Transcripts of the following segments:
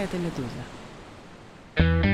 Это «Медуза».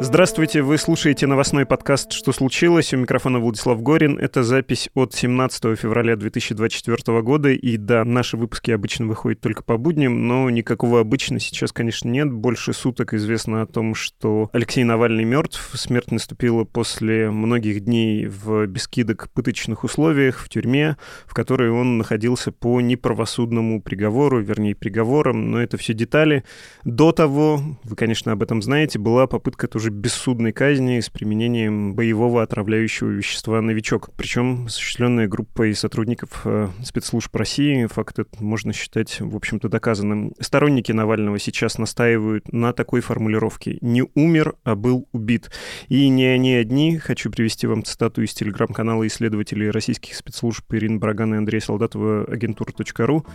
Здравствуйте, вы слушаете новостной подкаст «Что случилось?». У микрофона Владислав Горин. Это запись от 17 февраля 2024 года. И да, наши выпуски обычно выходят только по будням, но никакого обычно сейчас, конечно, нет. Больше суток известно о том, что Алексей Навальный мертв. Смерть наступила после многих дней в бескидок пыточных условиях в тюрьме, в которой он находился по неправосудному приговору, вернее, приговорам, но это все детали. До того, вы, конечно, об этом знаете, была попытка тоже бессудной казни с применением боевого отравляющего вещества «Новичок», причем осуществленная группой сотрудников э, спецслужб России. Факт этот можно считать, в общем-то, доказанным. Сторонники Навального сейчас настаивают на такой формулировке «не умер, а был убит». И не они одни. Хочу привести вам цитату из телеграм-канала исследователей российских спецслужб Ирины Браган и Андрея Солдатова агентура.ру.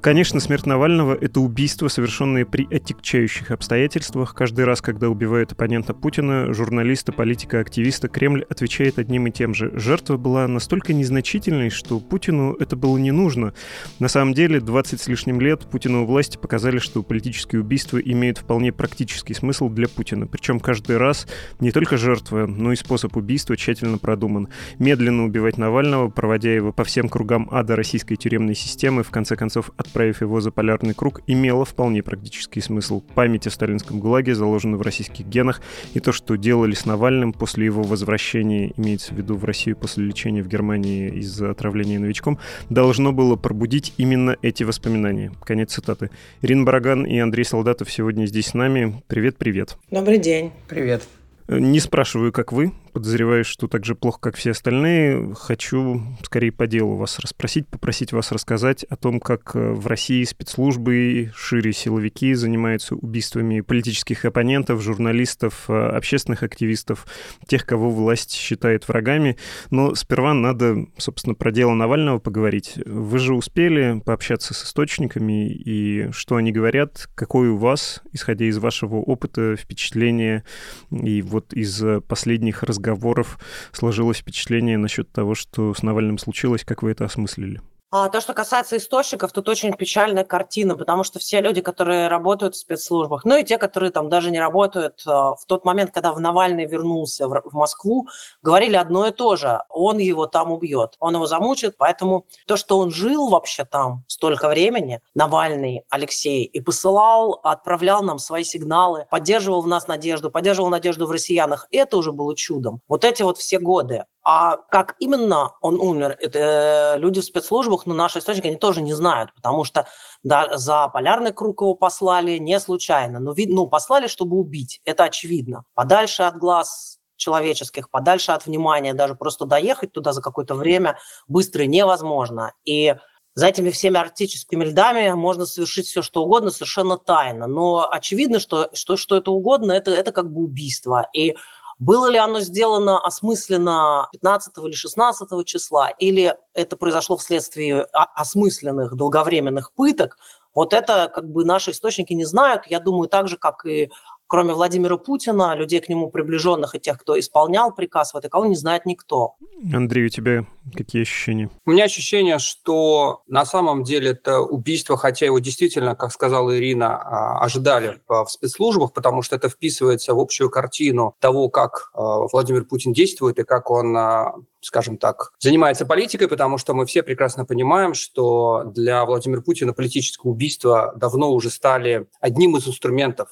Конечно, смерть Навального — это убийство, совершенное при отягчающих обстоятельствах. Каждый раз, когда убивают оппонента Путина, журналиста, политика, активиста, Кремль отвечает одним и тем же. Жертва была настолько незначительной, что Путину это было не нужно. На самом деле, 20 с лишним лет Путину власти показали, что политические убийства имеют вполне практический смысл для Путина. Причем каждый раз не только жертва, но и способ убийства тщательно продуман. Медленно убивать Навального, проводя его по всем кругам ада российской тюремной системы, в конце концов отправив его за полярный круг, имело вполне практический смысл. Память о сталинском ГУЛАГе заложена в российских генах, и то, что делали с Навальным после его возвращения, имеется в виду в Россию после лечения в Германии из-за отравления новичком, должно было пробудить именно эти воспоминания. Конец цитаты. Ирина Бараган и Андрей Солдатов сегодня здесь с нами. Привет-привет. Добрый день. Привет. Не спрашиваю, как вы, подозреваю, что так же плохо, как все остальные. Хочу скорее по делу вас расспросить, попросить вас рассказать о том, как э, в России спецслужбы, шире силовики занимаются убийствами политических оппонентов, журналистов, э, общественных активистов, тех, кого власть считает врагами. Но сперва надо, собственно, про дело Навального поговорить. Вы же успели пообщаться с источниками, и что они говорят, какое у вас, исходя из вашего опыта, впечатление, и вот из последних разговоров разговоров сложилось впечатление насчет того, что с Навальным случилось. Как вы это осмыслили? А то, что касается источников, тут очень печальная картина, потому что все люди, которые работают в спецслужбах, ну и те, которые там даже не работают, а, в тот момент, когда Навальный вернулся в Москву, говорили одно и то же. Он его там убьет, он его замучит, поэтому то, что он жил вообще там столько времени, Навальный Алексей, и посылал, отправлял нам свои сигналы, поддерживал в нас надежду, поддерживал надежду в россиянах, это уже было чудом. Вот эти вот все годы. А как именно он умер, это э, люди в спецслужбах, но наши источники, они тоже не знают, потому что да, за полярный круг его послали не случайно. Но, вид, ну, послали, чтобы убить, это очевидно. Подальше от глаз человеческих, подальше от внимания, даже просто доехать туда за какое-то время быстро невозможно. И за этими всеми арктическими льдами можно совершить все, что угодно, совершенно тайно. Но очевидно, что, что, что это угодно, это, это как бы убийство. И было ли оно сделано осмысленно 15 или 16 числа, или это произошло вследствие осмысленных долговременных пыток, вот это как бы наши источники не знают. Я думаю, так же, как и кроме Владимира Путина, людей к нему приближенных и тех, кто исполнял приказ ВТК, не знает никто. Андрей, у тебя какие ощущения? У меня ощущение, что на самом деле это убийство, хотя его действительно, как сказала Ирина, а, ожидали в спецслужбах, потому что это вписывается в общую картину того, как а, Владимир Путин действует и как он а, скажем так, занимается политикой, потому что мы все прекрасно понимаем, что для Владимира Путина политическое убийство давно уже стали одним из инструментов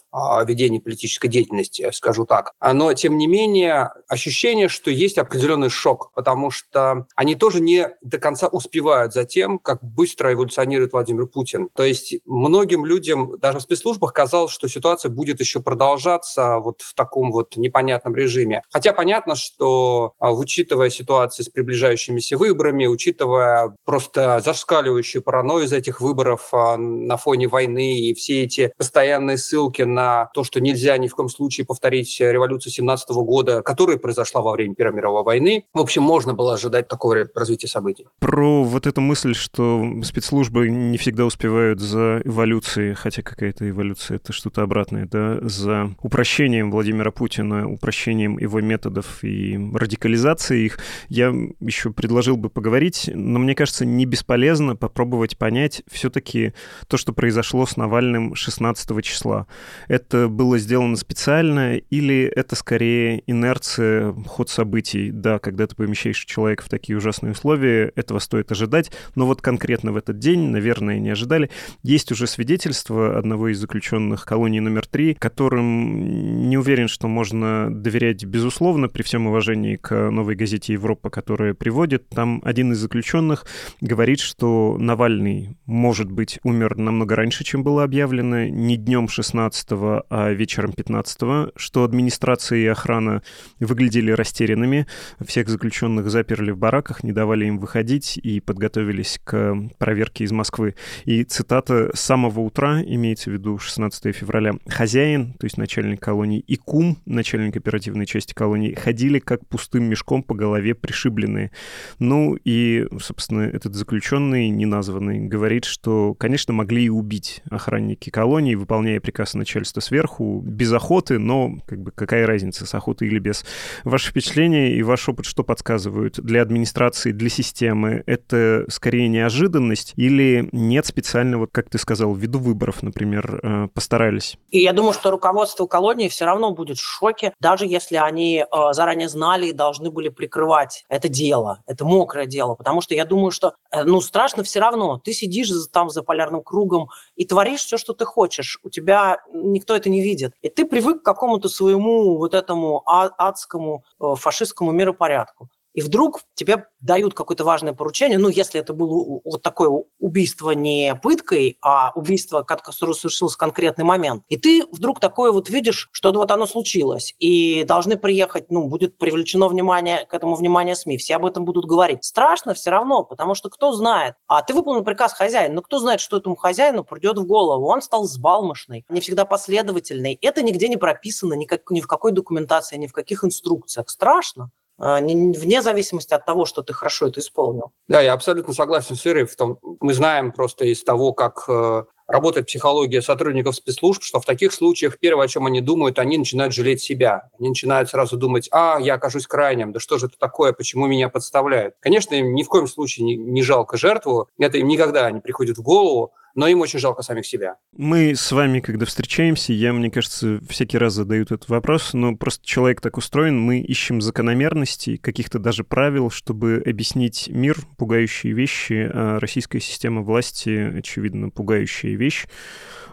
ведения политической деятельности, скажу так. Но, тем не менее, ощущение, что есть определенный шок, потому что они тоже не до конца успевают за тем, как быстро эволюционирует Владимир Путин. То есть многим людям, даже в спецслужбах, казалось, что ситуация будет еще продолжаться вот в таком вот непонятном режиме. Хотя понятно, что, а, учитывая ситуацию с приближающимися выборами, учитывая просто зашкаливающую паранойю из этих выборов а, на фоне войны и все эти постоянные ссылки на то, что не, нельзя ни в коем случае повторить революцию 17 года, которая произошла во время Первой мировой войны. В общем, можно было ожидать такого развития событий. Про вот эту мысль, что спецслужбы не всегда успевают за эволюцией, хотя какая-то эволюция — это что-то обратное, да, за упрощением Владимира Путина, упрощением его методов и радикализацией их, я еще предложил бы поговорить, но мне кажется, не бесполезно попробовать понять все-таки то, что произошло с Навальным 16 числа. Это было сделано специально или это скорее инерция, ход событий? Да, когда ты помещаешь человека в такие ужасные условия, этого стоит ожидать, но вот конкретно в этот день, наверное, не ожидали. Есть уже свидетельство одного из заключенных колонии номер три, которым не уверен, что можно доверять безусловно, при всем уважении к новой газете «Европа», которая приводит. Там один из заключенных говорит, что Навальный, может быть, умер намного раньше, чем было объявлено, не днем 16 а вечером 15 что администрация и охрана выглядели растерянными, всех заключенных заперли в бараках, не давали им выходить и подготовились к проверке из Москвы. И цитата «С самого утра, имеется в виду 16 февраля, хозяин, то есть начальник колонии, и кум, начальник оперативной части колонии, ходили как пустым мешком по голове пришибленные. Ну и, собственно, этот заключенный, неназванный, говорит, что, конечно, могли и убить охранники колонии, выполняя приказ начальства сверху, без охоты, но как бы какая разница, с охотой или без. Ваше впечатление и ваш опыт что подсказывают? Для администрации, для системы это скорее неожиданность или нет специального, как ты сказал, ввиду выборов, например, э, постарались? И я думаю, что руководство колонии все равно будет в шоке, даже если они э, заранее знали и должны были прикрывать это дело, это мокрое дело, потому что я думаю, что, э, ну, страшно все равно. Ты сидишь там за полярным кругом и творишь все, что ты хочешь. У тебя никто это не видит. И ты привык к какому-то своему вот этому а, адскому э, фашистскому миропорядку и вдруг тебе дают какое-то важное поручение, ну, если это было вот такое убийство не пыткой, а убийство, которое совершилось в конкретный момент, и ты вдруг такое вот видишь, что вот оно случилось, и должны приехать, ну, будет привлечено внимание к этому внимание СМИ, все об этом будут говорить. Страшно все равно, потому что кто знает, а ты выполнил приказ хозяина, но кто знает, что этому хозяину придет в голову, он стал сбалмошный, не всегда последовательный, это нигде не прописано, никак, ни в какой документации, ни в каких инструкциях. Страшно. А, вне зависимости от того, что ты хорошо это исполнил. Да, я абсолютно согласен с Ирой. В том, мы знаем просто из того, как э, работает психология сотрудников спецслужб, что в таких случаях первое, о чем они думают, они начинают жалеть себя. Они начинают сразу думать, а, я окажусь крайним, да что же это такое, почему меня подставляют. Конечно, им ни в коем случае не, не жалко жертву, это им никогда не приходит в голову, но им очень жалко самих себя. Мы с вами, когда встречаемся, я, мне кажется, всякий раз задают этот вопрос, но просто человек так устроен, мы ищем закономерности, каких-то даже правил, чтобы объяснить мир, пугающие вещи, а российская система власти, очевидно, пугающая вещь.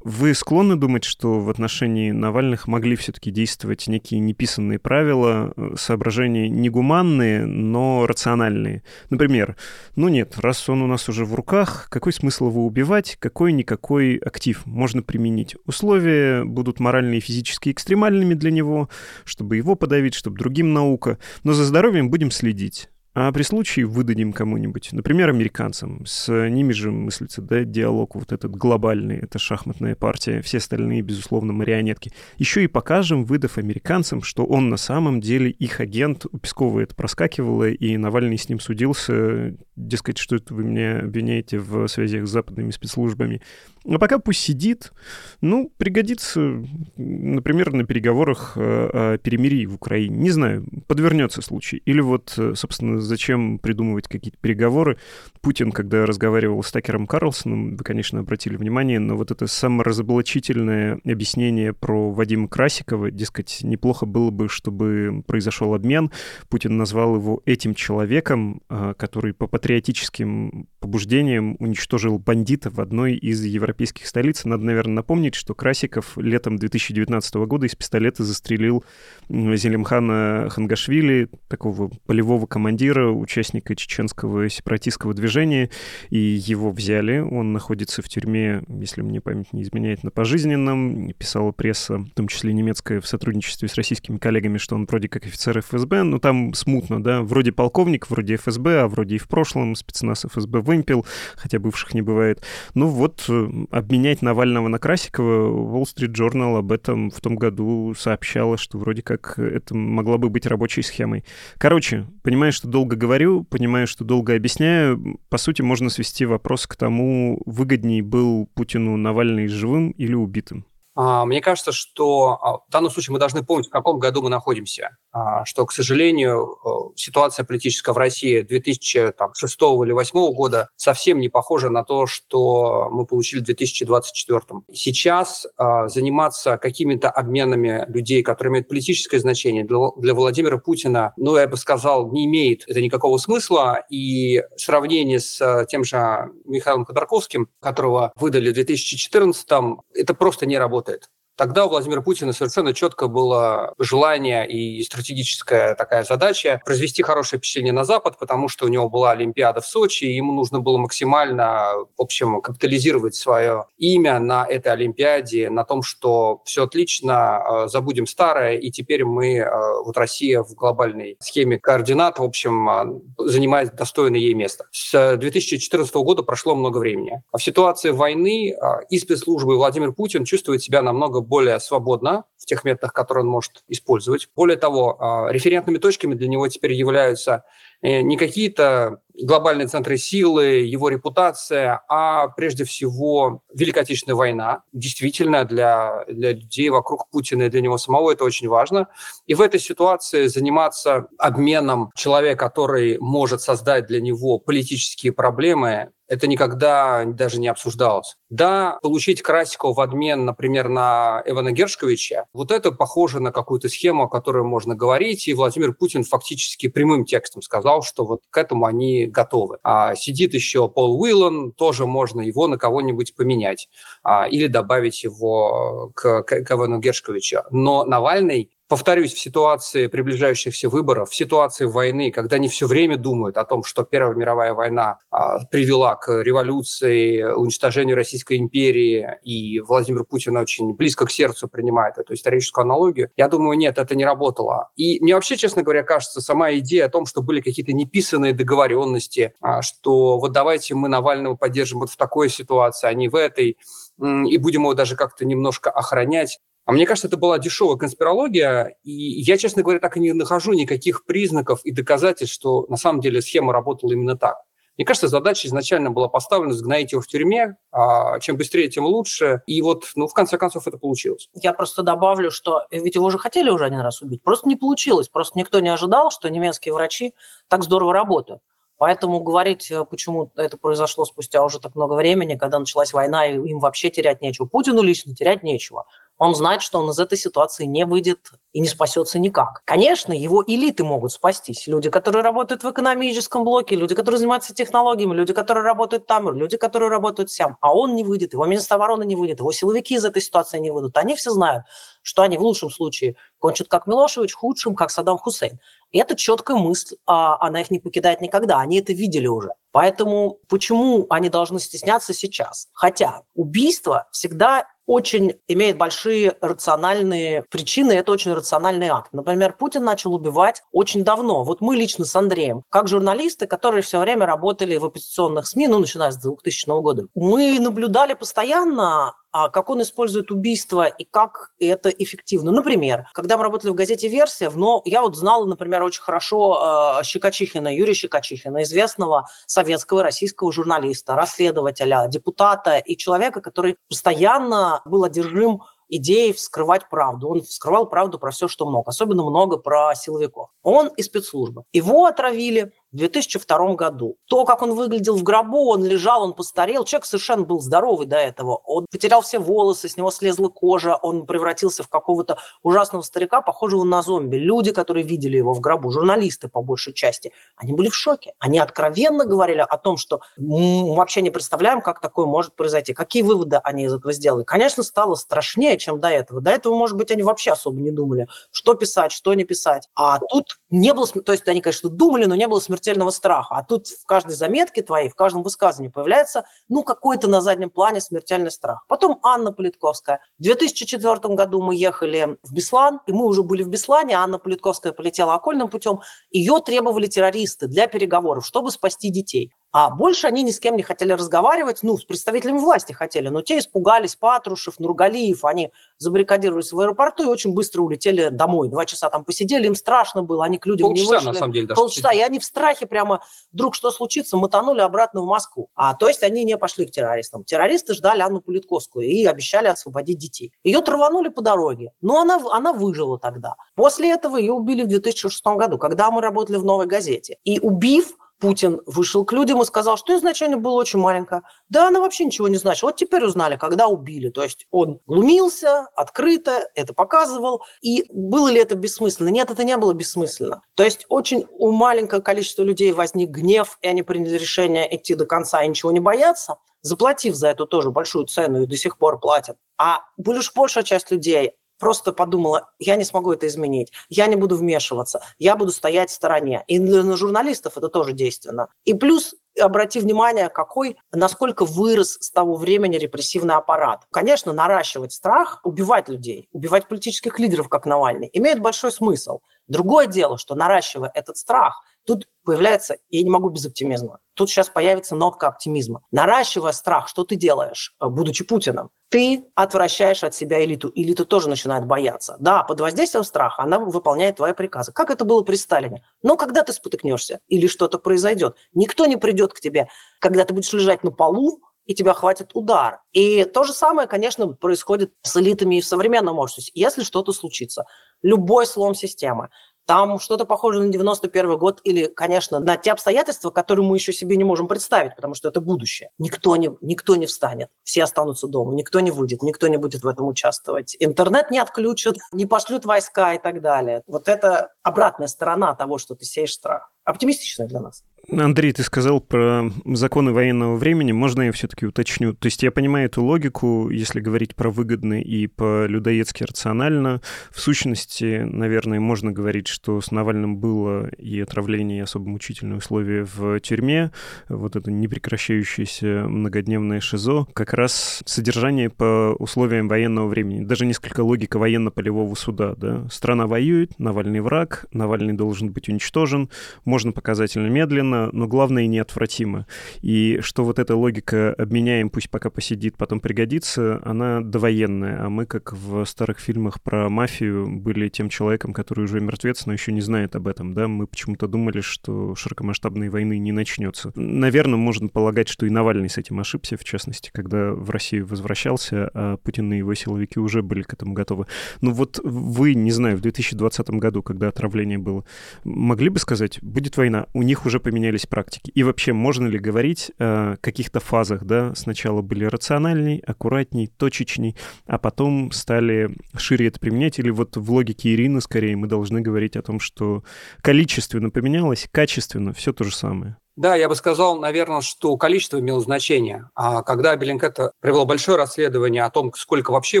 Вы склонны думать, что в отношении Навальных могли все-таки действовать некие неписанные правила, э, соображения негуманные, но рациональные? Например, ну нет, раз он у нас уже в руках, какой смысл его убивать, какой-никакой актив можно применить? Условия будут морально и физически экстремальными для него, чтобы его подавить, чтобы другим наука, но за здоровьем будем следить. А при случае выдадим кому-нибудь, например, американцам. С ними же мыслится, да, диалог вот этот глобальный, это шахматная партия, все остальные, безусловно, марионетки. Еще и покажем, выдав американцам, что он на самом деле их агент. У Пескова это проскакивало, и Навальный с ним судился, дескать, что это вы меня обвиняете в связях с западными спецслужбами. А пока пусть сидит. Ну, пригодится, например, на переговорах э, о перемирии в Украине. Не знаю, подвернется случай. Или вот, э, собственно, зачем придумывать какие-то переговоры. Путин, когда разговаривал с Такером Карлсоном, вы, конечно, обратили внимание, но вот это саморазоблачительное объяснение про Вадима Красикова, дескать, неплохо было бы, чтобы произошел обмен. Путин назвал его этим человеком, э, который по патриотическим побуждениям уничтожил бандита в одной из европейских европейских столиц. Надо, наверное, напомнить, что Красиков летом 2019 года из пистолета застрелил Зелимхана Хангашвили, такого полевого командира, участника чеченского сепаратистского движения, и его взяли. Он находится в тюрьме, если мне память не изменяет, на пожизненном. Писала пресса, в том числе немецкая, в сотрудничестве с российскими коллегами, что он вроде как офицер ФСБ, но там смутно, да, вроде полковник, вроде ФСБ, а вроде и в прошлом спецназ ФСБ вымпел, хотя бывших не бывает. Ну вот, обменять Навального на Красикова, Wall Street Journal об этом в том году сообщала, что вроде как это могла бы быть рабочей схемой. Короче, понимаю, что долго говорю, понимаю, что долго объясняю. По сути, можно свести вопрос к тому, выгодней был Путину Навальный живым или убитым. А, мне кажется, что а, в данном случае мы должны помнить, в каком году мы находимся. А, что, к сожалению, ситуация политическая в России 2006 или 2008 года совсем не похожа на то, что мы получили в 2024. Сейчас заниматься какими-то обменами людей, которые имеют политическое значение для Владимира Путина, ну, я бы сказал, не имеет это никакого смысла. И сравнение с тем же Михаилом Ходорковским, которого выдали в 2014, это просто не работает работает. Тогда у Владимира Путина совершенно четко было желание и стратегическая такая задача произвести хорошее впечатление на Запад, потому что у него была Олимпиада в Сочи, и ему нужно было максимально, в общем, капитализировать свое имя на этой Олимпиаде, на том, что все отлично, э, забудем старое, и теперь мы, э, вот Россия в глобальной схеме координат, в общем, э, занимает достойное ей место. С 2014 года прошло много времени. А в ситуации войны и спецслужбы, Владимир Путин чувствует себя намного более свободно в тех методах, которые он может использовать. Более того, а, референтными точками для него теперь являются э, не какие-то глобальные центры силы, его репутация, а прежде всего Великая Отечественная война. Действительно, для, для людей вокруг Путина и для него самого это очень важно. И в этой ситуации заниматься обменом человека, который может создать для него политические проблемы, это никогда даже не обсуждалось. Да, получить Красикова в обмен, например, на Эвана Гершковича, вот это похоже на какую-то схему, о которой можно говорить, и Владимир Путин фактически прямым текстом сказал, что вот к этому они готовы. А сидит еще Пол Уиллан, тоже можно его на кого-нибудь поменять а, или добавить его к, к, Эвану Гершковичу. Но Навальный повторюсь, в ситуации приближающихся выборов, в ситуации войны, когда они все время думают о том, что Первая мировая война а, привела к революции, уничтожению Российской империи, и Владимир Путин очень близко к сердцу принимает эту историческую аналогию, я думаю, нет, это не работало. И мне вообще, честно говоря, кажется, сама идея о том, что были какие-то неписанные договоренности, а, что вот давайте мы Навального поддержим вот в такой ситуации, а не в этой, и будем его даже как-то немножко охранять. А мне кажется, это была дешевая конспирология, и я, честно говоря, так и не нахожу никаких признаков и доказательств, что на самом деле схема работала именно так. Мне кажется, задача изначально была поставлена сгноить его в тюрьме, а чем быстрее, тем лучше. И вот, ну, в конце концов, это получилось. Я просто добавлю, что ведь его уже хотели уже один раз убить. Просто не получилось. Просто никто не ожидал, что немецкие врачи так здорово работают. Поэтому говорить, э, почему это произошло спустя уже так много времени, когда началась война, и им вообще терять нечего. Путину лично терять нечего он знает, что он из этой ситуации не выйдет и не спасется никак. Конечно, его элиты могут спастись. Люди, которые работают в экономическом блоке, люди, которые занимаются технологиями, люди, которые работают там, люди, которые работают сям. А он не выйдет, его министр обороны не выйдет, его силовики из этой ситуации не выйдут. Они все знают, что они в лучшем случае кончат как Милошевич, в худшем как Саддам Хусейн. И это четкая мысль, а она их не покидает никогда. Они это видели уже. Поэтому почему они должны стесняться сейчас? Хотя убийство всегда очень имеет большие рациональные причины, это очень рациональный акт. Например, Путин начал убивать очень давно. Вот мы лично с Андреем, как журналисты, которые все время работали в оппозиционных СМИ, ну, начиная с 2000 года, мы наблюдали постоянно как он использует убийство и как это эффективно. Например, когда мы работали в газете «Версия», но я вот знала, например, очень хорошо э, Щекочихина, Юрия Щекочихина, известного советского российского журналиста, расследователя, депутата и человека, который постоянно был одержим идеей вскрывать правду. Он вскрывал правду про все, что мог, особенно много про силовиков. Он из спецслужбы. Его отравили, в 2002 году. То, как он выглядел в гробу, он лежал, он постарел. Человек совершенно был здоровый до этого. Он потерял все волосы, с него слезла кожа, он превратился в какого-то ужасного старика, похожего на зомби. Люди, которые видели его в гробу, журналисты по большей части, они были в шоке. Они откровенно говорили о том, что мы вообще не представляем, как такое может произойти. Какие выводы они из этого сделали? Конечно, стало страшнее, чем до этого. До этого, может быть, они вообще особо не думали, что писать, что не писать. А тут не было, то есть они, конечно, думали, но не было смертельного смертельного страха. А тут в каждой заметке твоей, в каждом высказывании появляется, ну, какой-то на заднем плане смертельный страх. Потом Анна Политковская. В 2004 году мы ехали в Беслан, и мы уже были в Беслане, Анна Политковская полетела окольным путем. Ее требовали террористы для переговоров, чтобы спасти детей. А больше они ни с кем не хотели разговаривать, ну, с представителями власти хотели, но те испугались, Патрушев, Нургалиев, они забаррикадировались в аэропорту и очень быстро улетели домой. Два часа там посидели, им страшно было, они к людям Полчаса, не вышли. на самом деле, даже. Полчаса, и они в страхе прямо, вдруг что случится, мотанули обратно в Москву. А то есть они не пошли к террористам. Террористы ждали Анну Политковскую и обещали освободить детей. Ее траванули по дороге, но она, она выжила тогда. После этого ее убили в 2006 году, когда мы работали в «Новой газете». И убив, Путин вышел к людям и сказал, что значение было очень маленькое. Да, она вообще ничего не значила. Вот теперь узнали, когда убили. То есть он глумился открыто, это показывал. И было ли это бессмысленно? Нет, это не было бессмысленно. То есть очень у маленького количества людей возник гнев, и они приняли решение идти до конца и ничего не бояться, заплатив за это тоже большую цену и до сих пор платят. А лишь большая часть людей просто подумала, я не смогу это изменить, я не буду вмешиваться, я буду стоять в стороне. И для журналистов это тоже действенно. И плюс обрати внимание, какой, насколько вырос с того времени репрессивный аппарат. Конечно, наращивать страх, убивать людей, убивать политических лидеров, как Навальный, имеет большой смысл. Другое дело, что наращивая этот страх, тут появляется, я не могу без оптимизма, тут сейчас появится нотка оптимизма. Наращивая страх, что ты делаешь, будучи Путиным? Ты отвращаешь от себя элиту. Элита тоже начинает бояться. Да, под воздействием страха она выполняет твои приказы. Как это было при Сталине? Но когда ты спотыкнешься или что-то произойдет, никто не придет к тебе. Когда ты будешь лежать на полу, и тебя хватит удар. И то же самое, конечно, происходит с элитами и в современном обществе. Если что-то случится, любой слом системы, там что-то похоже на 91 год или, конечно, на те обстоятельства, которые мы еще себе не можем представить, потому что это будущее. Никто не, никто не встанет, все останутся дома, никто не выйдет, никто не будет в этом участвовать. Интернет не отключат, не пошлют войска и так далее. Вот это обратная сторона того, что ты сеешь страх. Оптимистично для нас. Андрей, ты сказал про законы военного времени. Можно я все-таки уточню? То есть я понимаю эту логику, если говорить про выгодно и по-людоедски рационально. В сущности, наверное, можно говорить, что с Навальным было и отравление, и особо мучительные условия в тюрьме. Вот это непрекращающееся многодневное ШИЗО. Как раз содержание по условиям военного времени. Даже несколько логика военно-полевого суда. Да? Страна воюет, Навальный враг, Навальный должен быть уничтожен. Можно показательно медленно, но главное неотвратимо. И что вот эта логика обменяем, пусть пока посидит, потом пригодится, она довоенная. А мы, как в старых фильмах про мафию, были тем человеком, который уже мертвец, но еще не знает об этом. Да? Мы почему-то думали, что широкомасштабной войны не начнется. Наверное, можно полагать, что и Навальный с этим ошибся, в частности, когда в Россию возвращался, а Путин и его силовики уже были к этому готовы. Ну вот вы, не знаю, в 2020 году, когда отравление было, могли бы сказать, будет война, у них уже поменялись практики? И вообще, можно ли говорить о каких-то фазах, да? Сначала были рациональней, аккуратней, точечней, а потом стали шире это применять? Или вот в логике Ирины, скорее, мы должны говорить о том, что количественно поменялось, качественно все то же самое? Да, я бы сказал, наверное, что количество имело значение. А когда Беллинкет провел большое расследование о том, сколько вообще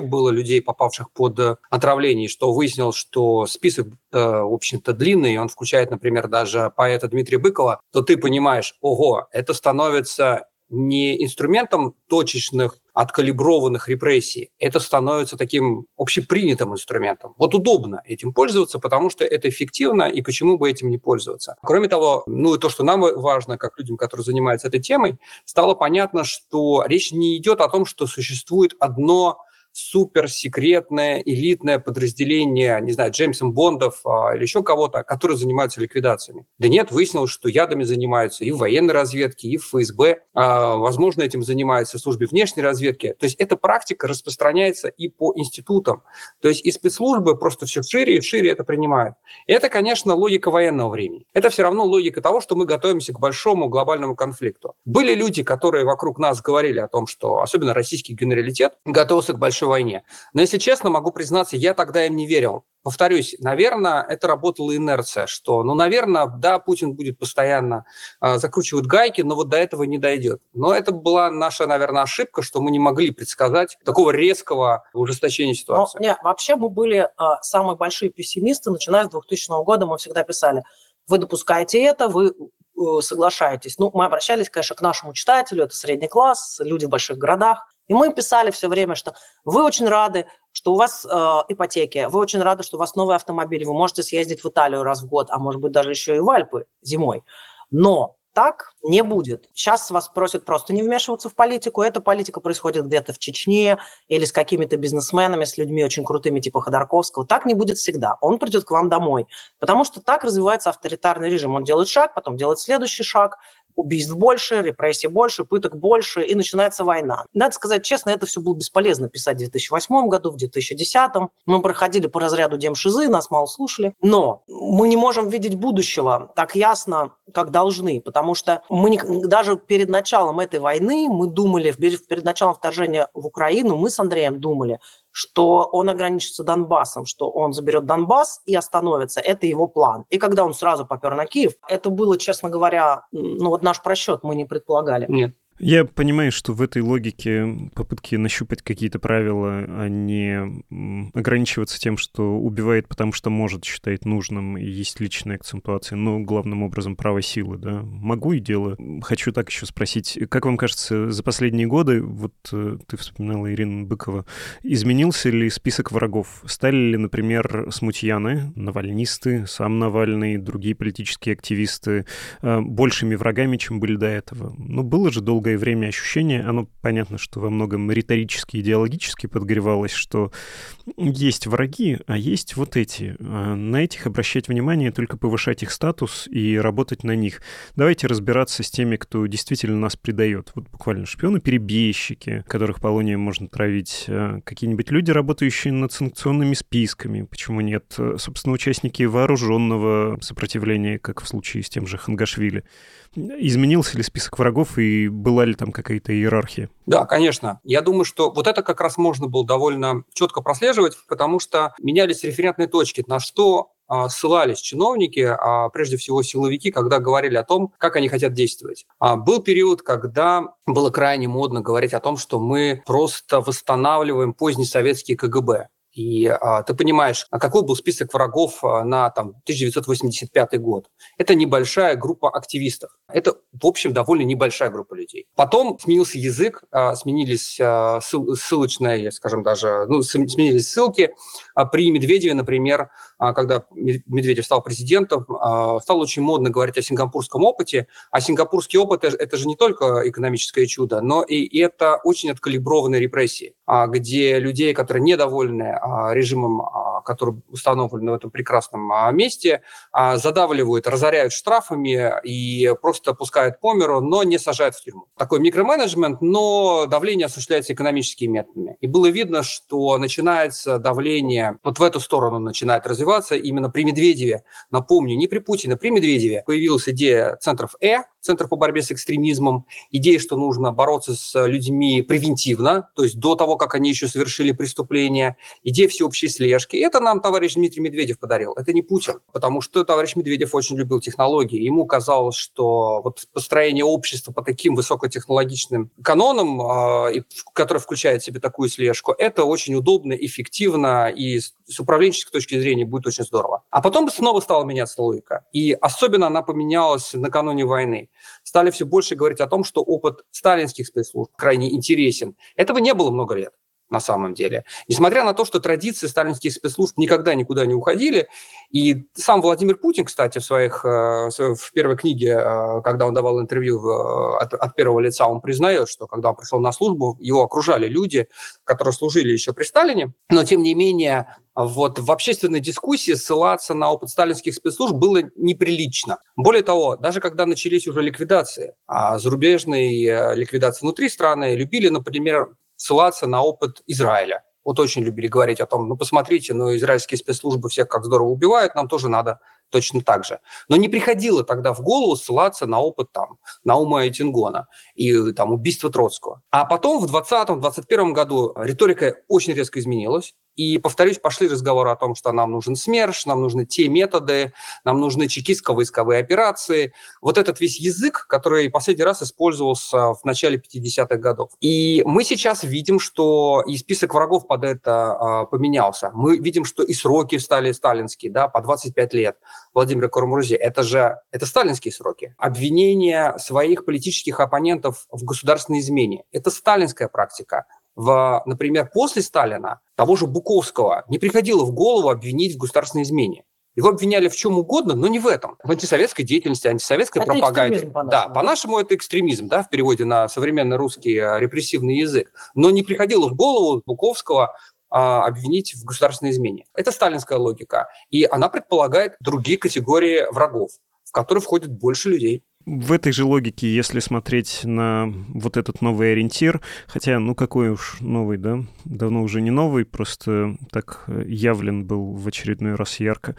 было людей, попавших под э, отравление, что выяснил, что список, э, в общем-то, длинный, он включает, например, даже поэта Дмитрия Быкова, то ты понимаешь, ого, это становится не инструментом точечных откалиброванных репрессий, это становится таким общепринятым инструментом. Вот удобно этим пользоваться, потому что это эффективно, и почему бы этим не пользоваться. Кроме того, ну и то, что нам важно, как людям, которые занимаются этой темой, стало понятно, что речь не идет о том, что существует одно суперсекретное элитное подразделение, не знаю, Джеймсом Бондов а, или еще кого-то, которые занимаются ликвидациями. Да нет, выяснилось, что ядами занимаются и в военной разведке, и в ФСБ. А, возможно, этим занимается в службе внешней разведки. То есть эта практика распространяется и по институтам. То есть и спецслужбы просто все шире и шире это принимают. Это, конечно, логика военного времени. Это все равно логика того, что мы готовимся к большому глобальному конфликту. Были люди, которые вокруг нас говорили о том, что особенно российский генералитет готовился к большому большой войне. Но, если честно, могу признаться, я тогда им не верил. Повторюсь, наверное, это работала инерция, что, ну, наверное, да, Путин будет постоянно э, закручивать гайки, но вот до этого не дойдет. Но это была наша, наверное, ошибка, что мы не могли предсказать такого резкого ужесточения ситуации. Но, нет, вообще мы были э, самые большие пессимисты, начиная с 2000 года мы всегда писали, вы допускаете это, вы э, соглашаетесь. Ну, мы обращались, конечно, к нашему читателю, это средний класс, люди в больших городах. И мы писали все время, что вы очень рады, что у вас э, ипотеки, вы очень рады, что у вас новый автомобиль, вы можете съездить в Италию раз в год, а может быть даже еще и в Альпы зимой. Но так не будет. Сейчас вас просят просто не вмешиваться в политику. Эта политика происходит где-то в Чечне или с какими-то бизнесменами, с людьми очень крутыми типа Ходорковского. Так не будет всегда. Он придет к вам домой. Потому что так развивается авторитарный режим. Он делает шаг, потом делает следующий шаг, убийств больше, репрессий больше, пыток больше, и начинается война. Надо сказать честно, это все было бесполезно писать в 2008 году, в 2010. Мы проходили по разряду демшизы, нас мало слушали. Но мы не можем видеть будущего так ясно, как должны, потому что мы не, даже перед началом этой войны мы думали, перед началом вторжения в Украину, мы с Андреем думали, что он ограничится Донбассом, что он заберет Донбасс и остановится. Это его план. И когда он сразу попер на Киев, это было, честно говоря, ну вот наш просчет, мы не предполагали. Нет. Я понимаю, что в этой логике попытки нащупать какие-то правила, а не ограничиваться тем, что убивает, потому что может, считает нужным, и есть личная акцентуация, но главным образом право силы, да. Могу и дело. Хочу так еще спросить, как вам кажется, за последние годы, вот э, ты вспоминала Ирина Быкова, изменился ли список врагов? Стали ли, например, смутьяны, навальнисты, сам Навальный, другие политические активисты э, большими врагами, чем были до этого? Ну, было же долгое долгое время ощущение, оно понятно, что во многом риторически, идеологически подгревалось, что есть враги, а есть вот эти. А на этих обращать внимание, только повышать их статус и работать на них. Давайте разбираться с теми, кто действительно нас предает. Вот буквально шпионы-перебежчики, которых полонием можно травить, а какие-нибудь люди, работающие над санкционными списками, почему нет, собственно, участники вооруженного сопротивления, как в случае с тем же Хангашвили. Изменился ли список врагов и была ли там какая-то иерархия? Да, конечно. Я думаю, что вот это как раз можно было довольно четко прослеживать, потому что менялись референтные точки, на что а, ссылались чиновники, а прежде всего силовики, когда говорили о том, как они хотят действовать. А, был период, когда было крайне модно говорить о том, что мы просто восстанавливаем поздний советский КГБ. И а, ты понимаешь, а какой был список врагов а, на там, 1985 год? Это небольшая группа активистов. Это, в общем, довольно небольшая группа людей. Потом сменился язык, а, сменились а, ссыл, ссылочные, скажем даже, ну, сменились ссылки. А при Медведеве, например, когда Медведев стал президентом, а, стало очень модно говорить о сингапурском опыте. А сингапурский опыт – это же не только экономическое чудо, но и это очень откалиброванные репрессии, а, где людей, которые недовольны а, режимом, а, который установлен в этом прекрасном а, месте, задавливают, разоряют штрафами и просто пускают по миру, но не сажают в тюрьму. Такой микроменеджмент, но давление осуществляется экономическими методами. И было видно, что начинается давление, вот в эту сторону начинает развиваться именно при Медведеве. Напомню, не при Путине, при Медведеве появилась идея центров Э, Центр по борьбе с экстремизмом, идея, что нужно бороться с людьми превентивно, то есть до того, как они еще совершили преступление, идея всеобщей слежки. Это нам товарищ Дмитрий Медведев подарил, это не Путин, потому что товарищ Медведев очень любил технологии. Ему казалось, что вот построение общества по таким высокотехнологичным канонам, э, который включает в себе такую слежку, это очень удобно, эффективно и с управленческой точки зрения будет очень здорово. А потом снова стала меняться логика. И особенно она поменялась накануне войны стали все больше говорить о том, что опыт сталинских спецслужб крайне интересен. Этого не было много лет на самом деле. Несмотря на то, что традиции сталинских спецслужб никогда никуда не уходили, и сам Владимир Путин, кстати, в своих э, в первой книге, э, когда он давал интервью от, от первого лица, он признает, что когда он пришел на службу, его окружали люди, которые служили еще при Сталине, но тем не менее вот в общественной дискуссии ссылаться на опыт сталинских спецслужб было неприлично. Более того, даже когда начались уже ликвидации, а зарубежные э, ликвидации внутри страны любили, например, ссылаться на опыт Израиля. Вот очень любили говорить о том, ну посмотрите, ну израильские спецслужбы всех как здорово убивают, нам тоже надо точно так же. Но не приходило тогда в голову ссылаться на опыт там Наума и Тингона и там убийство Троцкого. А потом в 2020-2021 году риторика очень резко изменилась. И, повторюсь, пошли разговоры о том, что нам нужен СМЕРШ, нам нужны те методы, нам нужны чекистско-войсковые операции. Вот этот весь язык, который последний раз использовался в начале 50-х годов. И мы сейчас видим, что и список врагов под это а, поменялся. Мы видим, что и сроки стали сталинские, да, по 25 лет. Владимира Кормурзи, это же это сталинские сроки. Обвинение своих политических оппонентов в государственной измене – это сталинская практика в, например, после Сталина того же Буковского не приходило в голову обвинить в государственной измене. Его обвиняли в чем угодно, но не в этом. В антисоветской деятельности, антисоветской это пропаганде. По да, по-нашему это экстремизм, да, в переводе на современный русский э, репрессивный язык. Но не приходило в голову Буковского обвинить в государственной измене. Это сталинская логика. И она предполагает другие категории врагов, в которые входит больше людей. В этой же логике, если смотреть на вот этот новый ориентир, хотя, ну какой уж новый, да, давно уже не новый, просто так явлен был в очередной раз ярко.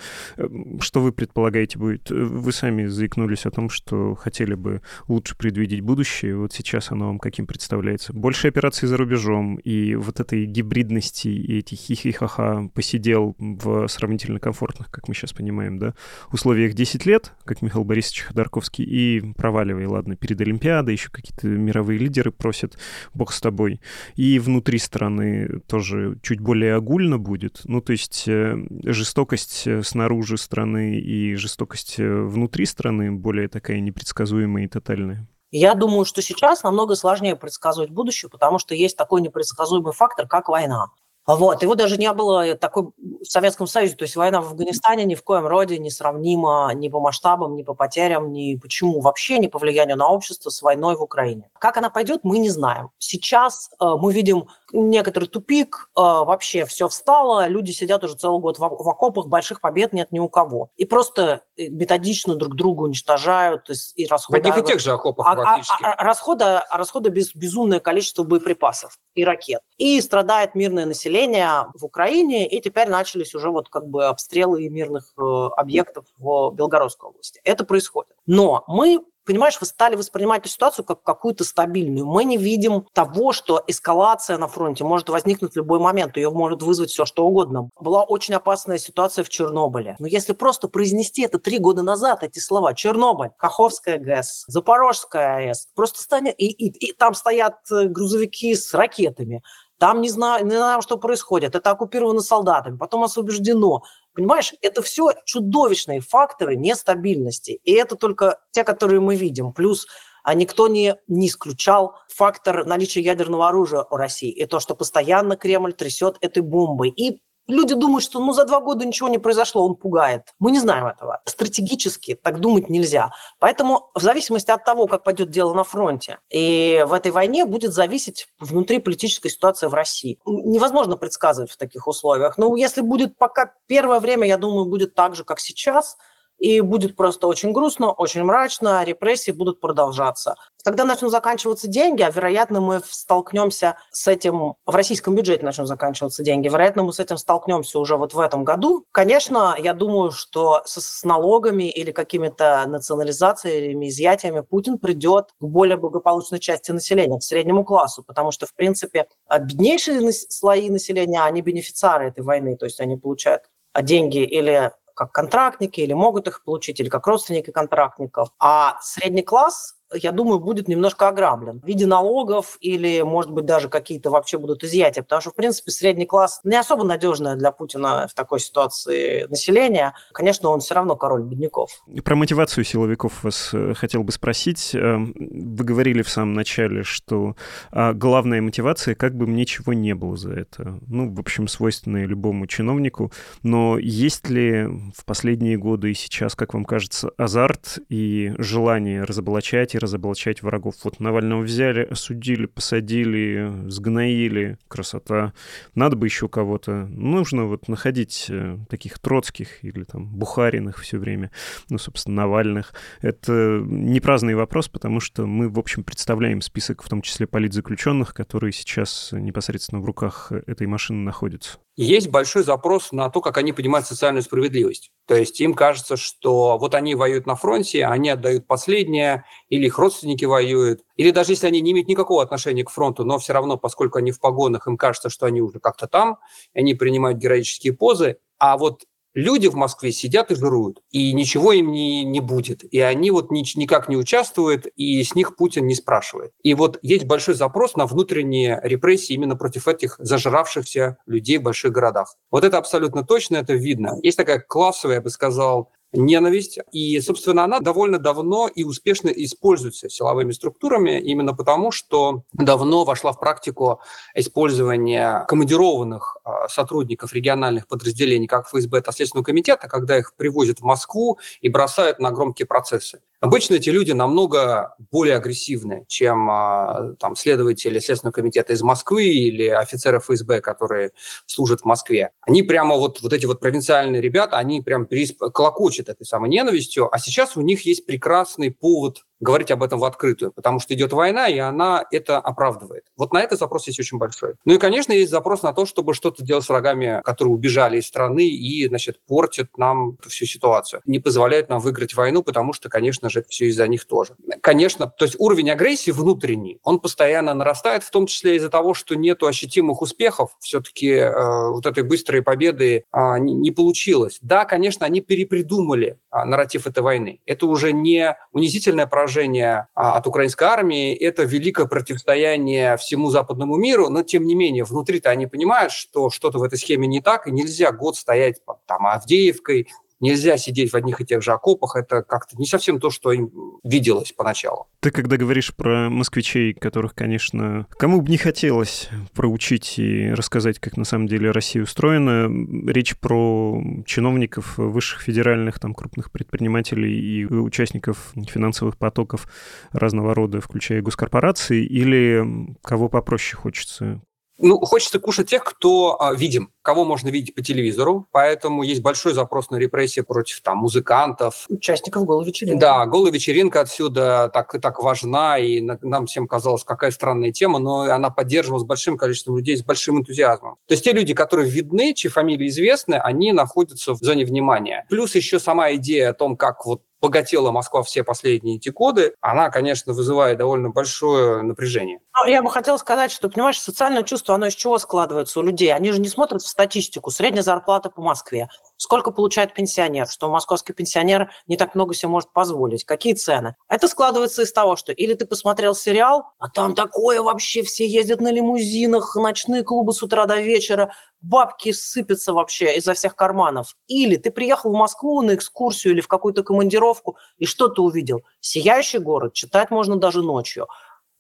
Что вы предполагаете будет? Вы сами заикнулись о том, что хотели бы лучше предвидеть будущее. Вот сейчас оно вам каким представляется? Больше операций за рубежом и вот этой гибридности и этих хихихаха посидел в сравнительно комфортных, как мы сейчас понимаем, да, условиях 10 лет, как Михаил Борисович Ходорковский, и проваливай, ладно, перед Олимпиадой еще какие-то мировые лидеры просят, бог с тобой. И внутри страны тоже чуть более огульно будет. Ну, то есть э, жестокость э, снаружи страны и жестокость э, внутри страны более такая непредсказуемая и тотальная. Я думаю, что сейчас намного сложнее предсказывать будущее, потому что есть такой непредсказуемый фактор, как война. Вот. Его даже не было такой в Советском Союзе. То есть война в Афганистане ни в коем роде не сравнима ни по масштабам, ни по потерям, ни почему вообще, ни по влиянию на общество с войной в Украине. Как она пойдет, мы не знаем. Сейчас э, мы видим некоторый тупик, э, вообще все встало, люди сидят уже целый год в, в окопах, больших побед нет ни у кого. И просто э, методично друг друга уничтожают и расходуют. В одних и тех же окопах а, фактически. А, а, расхода, расхода без, безумное количество боеприпасов и ракет. И страдает мирное население в Украине, и теперь начались уже вот как бы обстрелы мирных э, объектов в Белгородской области. Это происходит. Но мы понимаешь, вы стали воспринимать эту ситуацию как какую-то стабильную. Мы не видим того, что эскалация на фронте может возникнуть в любой момент, ее может вызвать все что угодно. Была очень опасная ситуация в Чернобыле. Но если просто произнести это три года назад, эти слова, Чернобыль, Каховская ГЭС, Запорожская АЭС, просто станет, и, и, и там стоят э, грузовики с ракетами, там не знаю, не знаю, что происходит, это оккупировано солдатами, потом освобождено, Понимаешь, это все чудовищные факторы нестабильности. И это только те, которые мы видим. Плюс а никто не, не исключал фактор наличия ядерного оружия у России. И то, что постоянно Кремль трясет этой бомбой. И Люди думают, что ну за два года ничего не произошло, он пугает. Мы не знаем этого. Стратегически так думать нельзя. Поэтому в зависимости от того, как пойдет дело на фронте, и в этой войне будет зависеть внутри политическая ситуация в России. Невозможно предсказывать в таких условиях. Но если будет пока первое время, я думаю, будет так же, как сейчас – и будет просто очень грустно, очень мрачно, репрессии будут продолжаться. Когда начнут заканчиваться деньги, а вероятно мы столкнемся с этим, в российском бюджете начнут заканчиваться деньги, вероятно мы с этим столкнемся уже вот в этом году. Конечно, я думаю, что с, с налогами или какими-то национализациями, изъятиями Путин придет к более благополучной части населения, к среднему классу, потому что, в принципе, беднейшие слои населения, они бенефициары этой войны, то есть они получают деньги или как контрактники, или могут их получить, или как родственники контрактников. А средний класс я думаю, будет немножко ограблен в виде налогов или, может быть, даже какие-то вообще будут изъятия, потому что, в принципе, средний класс не особо надежное для Путина в такой ситуации население. Конечно, он все равно король бедняков. Про мотивацию силовиков вас э, хотел бы спросить. Эм, вы говорили в самом начале, что а, главная мотивация, как бы мне чего не было за это. Ну, в общем, свойственная любому чиновнику. Но есть ли в последние годы и сейчас, как вам кажется, азарт и желание разоблачать и разоблачать врагов. Вот Навального взяли, осудили, посадили, сгноили. Красота. Надо бы еще кого-то. Нужно вот находить э, таких Троцких или там Бухариных все время. Ну, собственно, Навальных. Это не праздный вопрос, потому что мы, в общем, представляем список, в том числе политзаключенных, которые сейчас непосредственно в руках этой машины находятся есть большой запрос на то, как они понимают социальную справедливость. То есть им кажется, что вот они воюют на фронте, они отдают последнее, или их родственники воюют, или даже если они не имеют никакого отношения к фронту, но все равно, поскольку они в погонах, им кажется, что они уже как-то там, они принимают героические позы, а вот люди в Москве сидят и жируют, и ничего им не, не будет. И они вот ни, никак не участвуют, и с них Путин не спрашивает. И вот есть большой запрос на внутренние репрессии именно против этих зажравшихся людей в больших городах. Вот это абсолютно точно, это видно. Есть такая классовая, я бы сказал, ненависть. И, собственно, она довольно давно и успешно используется силовыми структурами именно потому, что давно вошла в практику использование командированных а, сотрудников региональных подразделений, как ФСБ, это Следственного комитета, когда их привозят в Москву и бросают на громкие процессы. Обычно эти люди намного более агрессивны, чем а, там, следователи Следственного комитета из Москвы или офицеры ФСБ, которые служат в Москве. Они прямо вот, вот эти вот провинциальные ребята, они прям колокочут этой самой ненавистью, а сейчас у них есть прекрасный повод говорить об этом в открытую, потому что идет война, и она это оправдывает. Вот на этот запрос есть очень большой. Ну и, конечно, есть запрос на то, чтобы что-то делать с врагами, которые убежали из страны и, значит, портят нам всю ситуацию. Не позволяют нам выиграть войну, потому что, конечно же, все из-за них тоже. Конечно, то есть уровень агрессии внутренний, он постоянно нарастает, в том числе из-за того, что нету ощутимых успехов. Все-таки э, вот этой быстрой победы э, не, не получилось. Да, конечно, они перепридумали э, нарратив этой войны. Это уже не унизительное поражение поражение а, от украинской армии, это великое противостояние всему западному миру, но тем не менее внутри-то они понимают, что что-то в этой схеме не так, и нельзя год стоять там, Авдеевкой, нельзя сидеть в одних и тех же окопах, это как-то не совсем то, что им виделось поначалу. Ты когда говоришь про москвичей, которых, конечно, кому бы не хотелось проучить и рассказать, как на самом деле Россия устроена, речь про чиновников высших федеральных, там, крупных предпринимателей и участников финансовых потоков разного рода, включая госкорпорации, или кого попроще хочется? Ну, хочется кушать тех, кто а, видим, кого можно видеть по телевизору, поэтому есть большой запрос на репрессии против там музыкантов. Участников голой вечеринки. Да, голая вечеринка отсюда так, так важна, и нам всем казалось, какая странная тема, но она поддерживалась большим количеством людей с большим энтузиазмом. То есть те люди, которые видны, чьи фамилии известны, они находятся в зоне внимания. Плюс еще сама идея о том, как вот богатела Москва все последние эти годы, она, конечно, вызывает довольно большое напряжение. Ну, я бы хотела сказать, что, понимаешь, социальное чувство, оно из чего складывается у людей? Они же не смотрят в статистику. Средняя зарплата по Москве. Сколько получает пенсионер? Что московский пенсионер не так много себе может позволить? Какие цены? Это складывается из того, что или ты посмотрел сериал, а там такое вообще, все ездят на лимузинах, ночные клубы с утра до вечера, бабки сыпятся вообще изо всех карманов. Или ты приехал в Москву на экскурсию или в какую-то командировку и что ты увидел? Сияющий город, читать можно даже ночью.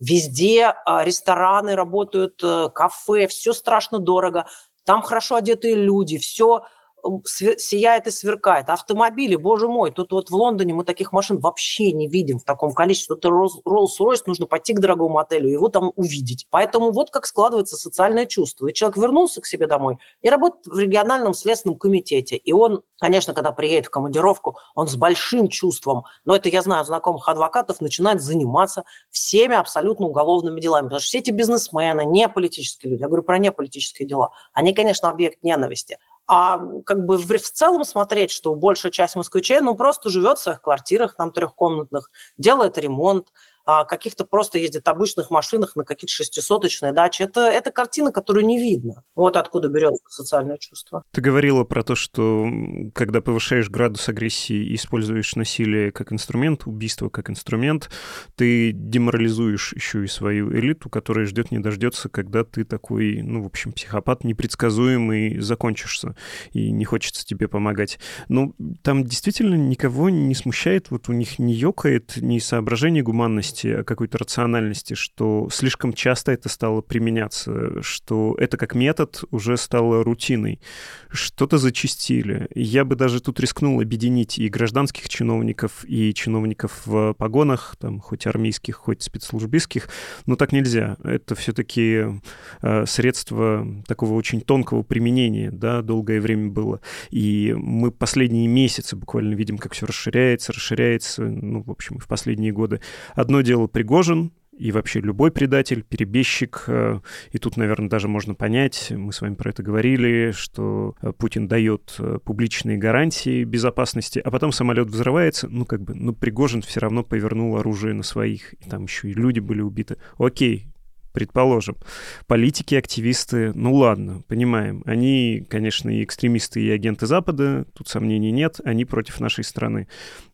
Везде а, рестораны работают, э, кафе, все страшно дорого. Там хорошо одетые люди, все сияет и сверкает. Автомобили, боже мой, тут вот в Лондоне мы таких машин вообще не видим в таком количестве. Это Rolls-Royce, нужно пойти к дорогому отелю, его там увидеть. Поэтому вот как складывается социальное чувство. И человек вернулся к себе домой и работает в региональном следственном комитете. И он, конечно, когда приедет в командировку, он с большим чувством, но это я знаю знакомых адвокатов, начинает заниматься всеми абсолютно уголовными делами. Потому что все эти бизнесмены, не политические люди, я говорю про неполитические дела, они, конечно, объект ненависти. А как бы в, в целом смотреть, что большая часть москвичей, ну, просто живет в своих квартирах, там, трехкомнатных, делает ремонт, а, каких-то просто ездят обычных машинах на какие-то шестисоточные дачи. Это, это картина, которую не видно. Вот откуда берется социальное чувство. Ты говорила про то, что когда повышаешь градус агрессии и используешь насилие как инструмент, убийство как инструмент, ты деморализуешь еще и свою элиту, которая ждет не дождется, когда ты такой, ну, в общем, психопат непредсказуемый закончишься, и не хочется тебе помогать. Но там действительно никого не смущает, вот у них не ёкает ни соображение гуманности, логичности, какой-то рациональности, что слишком часто это стало применяться, что это как метод уже стало рутиной. Что-то зачистили. Я бы даже тут рискнул объединить и гражданских чиновников, и чиновников в погонах, там, хоть армейских, хоть спецслужбистских, но так нельзя. Это все-таки э, средство такого очень тонкого применения, да, долгое время было. И мы последние месяцы буквально видим, как все расширяется, расширяется, ну, в общем, в последние годы. Одно дело Пригожин, и вообще любой предатель, перебежчик. Э, и тут, наверное, даже можно понять, мы с вами про это говорили, что э, Путин дает э, публичные гарантии безопасности, а потом самолет взрывается, ну как бы, ну Пригожин все равно повернул оружие на своих, и там еще и люди были убиты. Окей, предположим. Политики, активисты, ну ладно, понимаем. Они, конечно, и экстремисты, и агенты Запада, тут сомнений нет, они против нашей страны.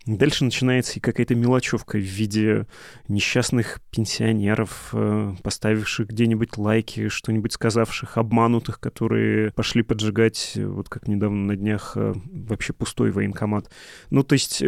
Дальше начинается и какая-то мелочевка в виде несчастных пенсионеров, э, поставивших где-нибудь лайки, что-нибудь сказавших, обманутых, которые пошли поджигать, э, вот как недавно на днях, э, вообще пустой военкомат. Ну, то есть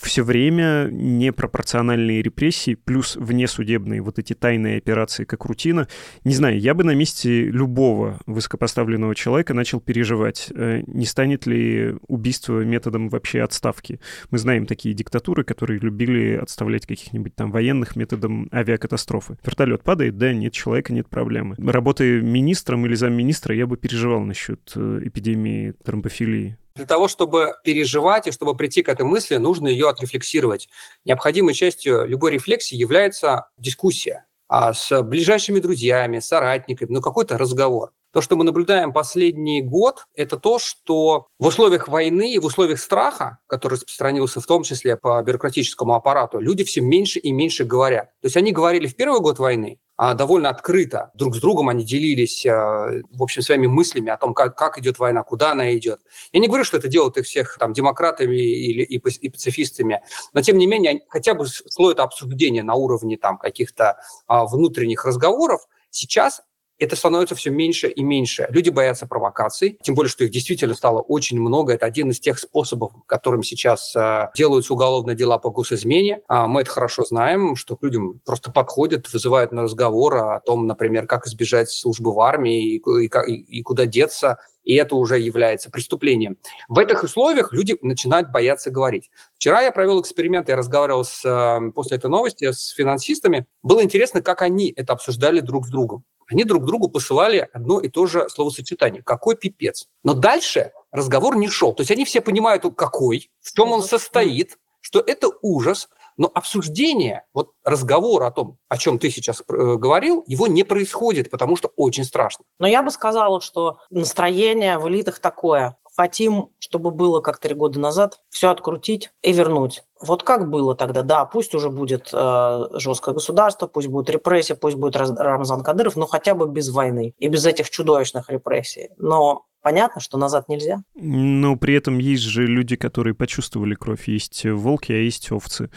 все время непропорциональные репрессии, плюс внесудебные вот эти тайные операции, как рутина. Не знаю, я бы на месте любого высокопоставленного человека начал переживать, не станет ли убийство методом вообще отставки. Мы знаем такие такие диктатуры, которые любили отставлять каких-нибудь там военных методом авиакатастрофы. Вертолет падает, да, нет человека, нет проблемы. Работая министром или замминистра, я бы переживал насчет э, эпидемии тромбофилии. Для того, чтобы переживать и чтобы прийти к этой мысли, нужно ее отрефлексировать. Необходимой частью любой рефлексии является дискуссия а с ближайшими друзьями, соратниками, ну какой-то разговор. То, что мы наблюдаем последний год, это то, что в условиях войны и в условиях страха, который распространился в том числе по бюрократическому аппарату, люди все меньше и меньше говорят. То есть они говорили в первый год войны, а довольно открыто друг с другом они делились, э, в общем, своими мыслями о том, как, как идет война, куда она идет. Я не говорю, что это делают их всех там демократами или и, и пацифистами, но тем не менее хотя бы шло это обсуждение на уровне там каких-то а, внутренних разговоров. Сейчас это становится все меньше и меньше. Люди боятся провокаций, тем более, что их действительно стало очень много. Это один из тех способов, которым сейчас э, делаются уголовные дела по госизмене. А мы это хорошо знаем, что к людям просто подходят, вызывают на разговор о том, например, как избежать службы в армии и, и, куда деться и это уже является преступлением. В этих условиях люди начинают бояться говорить. Вчера я провел эксперимент, я разговаривал с, э, после этой новости с финансистами. Было интересно, как они это обсуждали друг с другом они друг другу посылали одно и то же словосочетание. Какой пипец. Но дальше разговор не шел. То есть они все понимают, какой, в чем он состоит, что это ужас, но обсуждение, вот разговор о том, о чем ты сейчас э, говорил, его не происходит, потому что очень страшно. Но я бы сказала, что настроение в элитах такое. Хотим, чтобы было как три года назад, все открутить и вернуть. Вот как было тогда? Да, пусть уже будет э, жесткое государство, пусть будет репрессия, пусть будет Рамзан Кадыров, но хотя бы без войны и без этих чудовищных репрессий. Но Понятно, что назад нельзя. Но при этом есть же люди, которые почувствовали кровь. Есть волки, а есть овцы.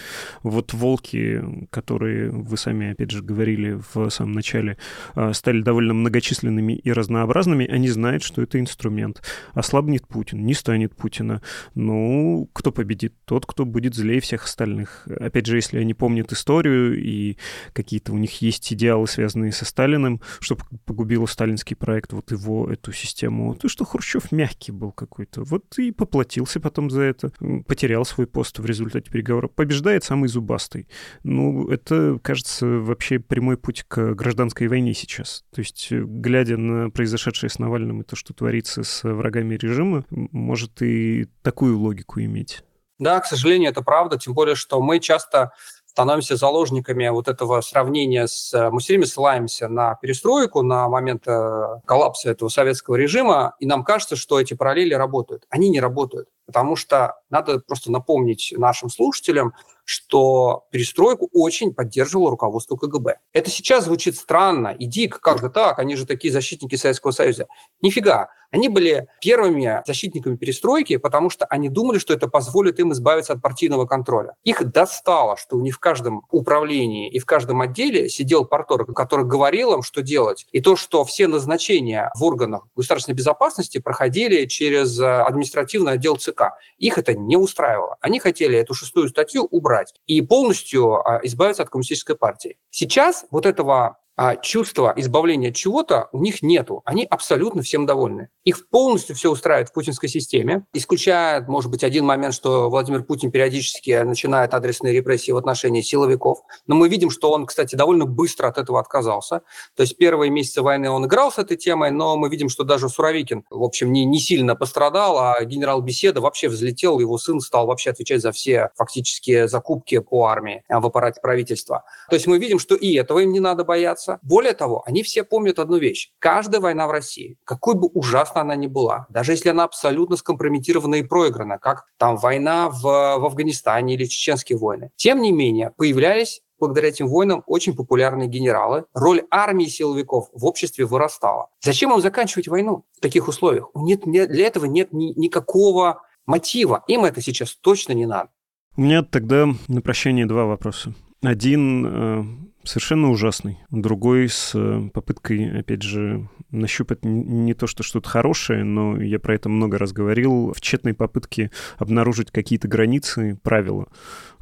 Вот волки, которые, вы сами, опять же, говорили в самом начале, а, стали довольно многочисленными и разнообразными, они знают, что это инструмент. Ослабнет Путин, не станет Путина. Ну, кто победит? Тот, кто будет злее всех остальных. Опять же, если они помнят историю и какие-то у них есть идеалы, связанные со Сталиным, что погубило сталинский проект, вот его, эту систему, то что Хрущев мягкий был какой-то. Вот и поплатился потом за это. Потерял свой пост в результате переговоров. Побеждает самый зубастый. Ну, это, кажется, вообще прямой путь к гражданской войне сейчас. То есть, глядя на произошедшее с Навальным и то, что творится с врагами режима, может и такую логику иметь. Да, к сожалению, это правда, тем более, что мы часто становимся заложниками вот этого сравнения с... Мы все время ссылаемся на перестройку, на момент э, коллапса этого советского режима, и нам кажется, что эти параллели работают. Они не работают, потому что надо просто напомнить нашим слушателям, что перестройку очень поддерживало руководство КГБ. Это сейчас звучит странно и дико, как же так, они же такие защитники Советского Союза. Нифига, они были первыми защитниками перестройки, потому что они думали, что это позволит им избавиться от партийного контроля. Их достало, что них в каждом управлении и в каждом отделе сидел партор, который говорил им, что делать. И то, что все назначения в органах государственной безопасности проходили через э, административный отдел ЦК. Их это не устраивало. Они хотели эту шестую статью убрать и полностью а, избавиться от коммунистической партии. Сейчас вот этого а чувства избавления от чего-то у них нету. Они абсолютно всем довольны. Их полностью все устраивает в путинской системе, исключая, может быть, один момент, что Владимир Путин периодически начинает адресные репрессии в отношении силовиков. Но мы видим, что он, кстати, довольно быстро от этого отказался. То есть первые месяцы войны он играл с этой темой, но мы видим, что даже Суровикин, в общем, не, не сильно пострадал, а генерал Беседа вообще взлетел, его сын стал вообще отвечать за все фактически закупки по армии в аппарате правительства. То есть мы видим, что и этого им не надо бояться, боятся. Более того, они все помнят одну вещь. Каждая война в России, какой бы ужасна она ни была, даже если она абсолютно скомпрометирована и проиграна, как там война в, в Афганистане или чеченские войны, тем не менее появлялись благодаря этим войнам очень популярные генералы. Роль армии силовиков в обществе вырастала. Зачем им заканчивать войну в таких условиях? Нет, для этого нет ни, никакого мотива. Им это сейчас точно не надо. У меня тогда на прощание два вопроса. Один э, совершенно ужасный, другой с э, попыткой, опять же, нащупать не то, что что-то хорошее, но я про это много раз говорил, в тщетной попытке обнаружить какие-то границы, правила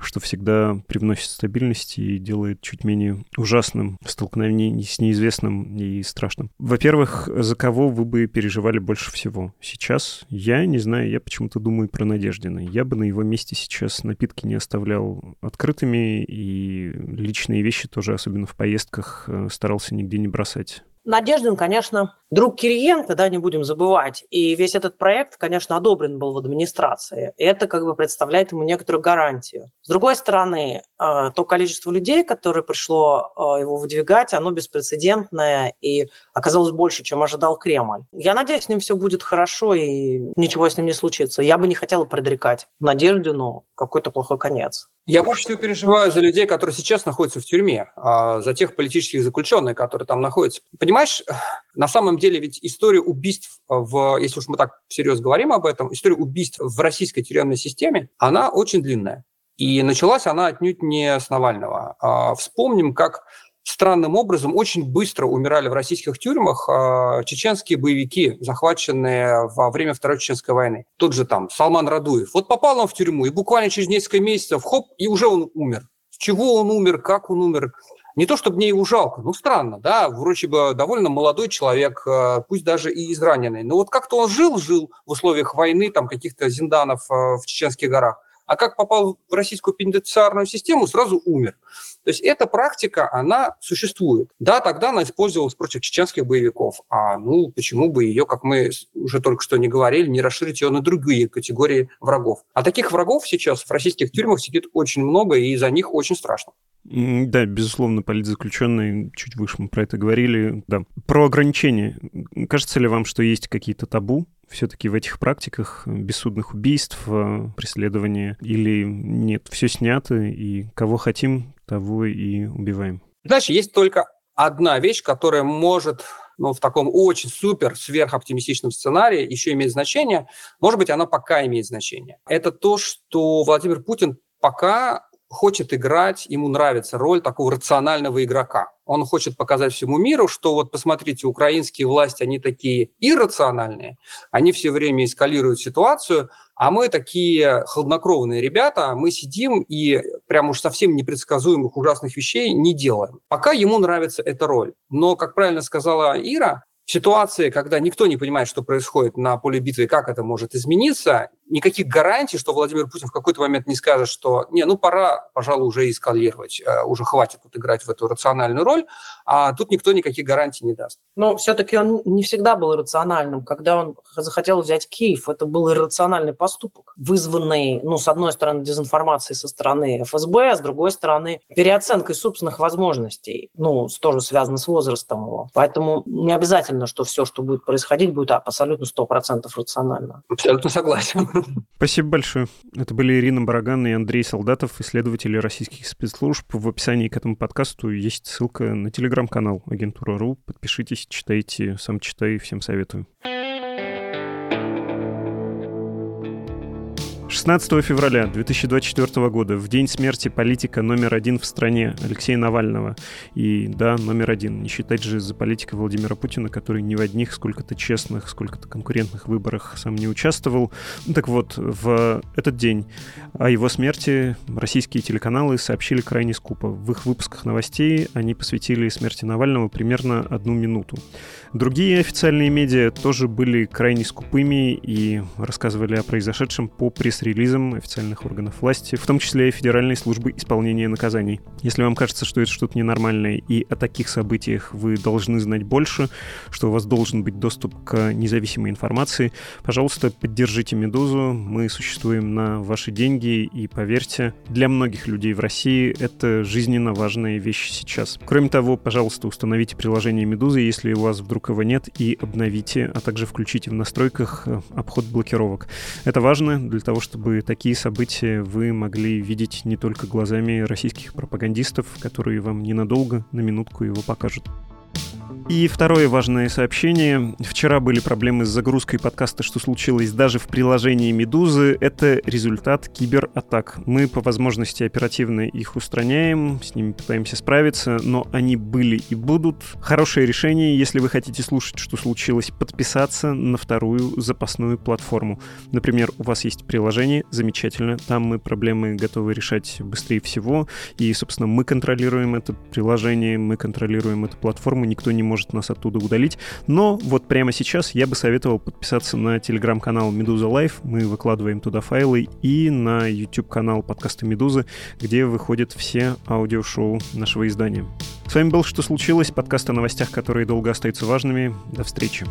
что всегда привносит стабильность и делает чуть менее ужасным столкновение с неизвестным и страшным. Во-первых, за кого вы бы переживали больше всего? Сейчас я не знаю, я почему-то думаю про Надеждина. Я бы на его месте сейчас напитки не оставлял открытыми и личные вещи тоже, особенно в поездках, э, старался нигде не бросать. Надеждин, конечно, друг Кириенко, да, не будем забывать. И весь этот проект, конечно, одобрен был в администрации. И это как бы представляет ему некоторую гарантию. С другой стороны, э, то количество людей, которое пришло э, его выдвигать, оно беспрецедентное и оказалось больше, чем ожидал Кремль. Я надеюсь, с ним все будет хорошо и ничего с ним не случится. Я бы не хотела предрекать Надеждину какой-то плохой конец. Я больше всего переживаю за людей, которые сейчас находятся в тюрьме, а за тех политических заключенных, которые там находятся. Понимаешь, на самом деле ведь история убийств, в, если уж мы так всерьез говорим об этом, история убийств в российской тюремной системе, она очень длинная. И началась она отнюдь не с Навального. А вспомним, как странным образом очень быстро умирали в российских тюрьмах э, чеченские боевики, захваченные во время Второй Чеченской войны. Тот же там Салман Радуев. Вот попал он в тюрьму, и буквально через несколько месяцев, хоп, и уже он умер. С чего он умер, как он умер? Не то, чтобы мне его жалко, ну странно, да, вроде бы довольно молодой человек, э, пусть даже и израненный. Но вот как-то он жил, жил в условиях войны, там каких-то зинданов э, в Чеченских горах а как попал в российскую пенитенциарную систему, сразу умер. То есть эта практика, она существует. Да, тогда она использовалась против чеченских боевиков. А ну, почему бы ее, как мы уже только что не говорили, не расширить ее на другие категории врагов? А таких врагов сейчас в российских тюрьмах сидит очень много, и за них очень страшно. Да, безусловно, политзаключенные, чуть выше мы про это говорили. Да. Про ограничения. Кажется ли вам, что есть какие-то табу все-таки в этих практиках бессудных убийств, э, преследования или нет, все снято, и кого хотим, того и убиваем? Знаешь, есть только одна вещь, которая может ну, в таком очень супер сверхоптимистичном сценарии еще имеет значение. Может быть, она пока имеет значение. Это то, что Владимир Путин пока хочет играть, ему нравится роль такого рационального игрока. Он хочет показать всему миру, что вот посмотрите, украинские власти, они такие иррациональные, они все время эскалируют ситуацию, а мы такие хладнокровные ребята, мы сидим и прям уж совсем непредсказуемых ужасных вещей не делаем. Пока ему нравится эта роль. Но, как правильно сказала Ира, ситуации, когда никто не понимает, что происходит на поле битвы как это может измениться, никаких гарантий, что Владимир Путин в какой-то момент не скажет, что не, ну пора, пожалуй, уже эскалировать, э, уже хватит вот играть в эту рациональную роль, а тут никто никаких гарантий не даст. Но все-таки он не всегда был рациональным. Когда он захотел взять Киев, это был иррациональный поступок, вызванный, ну, с одной стороны, дезинформацией со стороны ФСБ, а с другой стороны, переоценкой собственных возможностей, ну, тоже связано с возрастом его. Поэтому не обязательно, что все, что будет происходить, будет абсолютно 100% рационально. Абсолютно согласен. Спасибо большое. Это были Ирина Бараган и Андрей Солдатов, исследователи российских спецслужб. В описании к этому подкасту есть ссылка на телеграм-канал Агентура.ру. Подпишитесь, читайте, сам читаю, всем советую. 16 февраля 2024 года, в день смерти политика номер один в стране Алексея Навального. И да, номер один. Не считать же за политика Владимира Путина, который ни в одних сколько-то честных, сколько-то конкурентных выборах сам не участвовал. Так вот, в этот день о его смерти российские телеканалы сообщили крайне скупо. В их выпусках новостей они посвятили смерти Навального примерно одну минуту. Другие официальные медиа тоже были крайне скупыми и рассказывали о произошедшем по пресс-релизам официальных органов власти, в том числе и Федеральной службы исполнения наказаний. Если вам кажется, что это что-то ненормальное и о таких событиях вы должны знать больше, что у вас должен быть доступ к независимой информации, пожалуйста, поддержите «Медузу». Мы существуем на ваши деньги, и поверьте, для многих людей в России это жизненно важная вещь сейчас. Кроме того, пожалуйста, установите приложение «Медузы», если у вас вдруг вдруг его нет, и обновите, а также включите в настройках э, обход блокировок. Это важно для того, чтобы такие события вы могли видеть не только глазами российских пропагандистов, которые вам ненадолго, на минутку его покажут. И второе важное сообщение. Вчера были проблемы с загрузкой подкаста «Что случилось?» даже в приложении «Медузы». Это результат кибератак. Мы по возможности оперативно их устраняем, с ними пытаемся справиться, но они были и будут. Хорошее решение, если вы хотите слушать «Что случилось?» подписаться на вторую запасную платформу. Например, у вас есть приложение, замечательно, там мы проблемы готовы решать быстрее всего, и, собственно, мы контролируем это приложение, мы контролируем эту платформу, никто не может может нас оттуда удалить. Но вот прямо сейчас я бы советовал подписаться на телеграм-канал Медуза Лайв. Мы выкладываем туда файлы и на YouTube-канал подкаста Медузы, где выходят все аудиошоу нашего издания. С вами был «Что случилось?» подкаст о новостях, которые долго остаются важными. До встречи.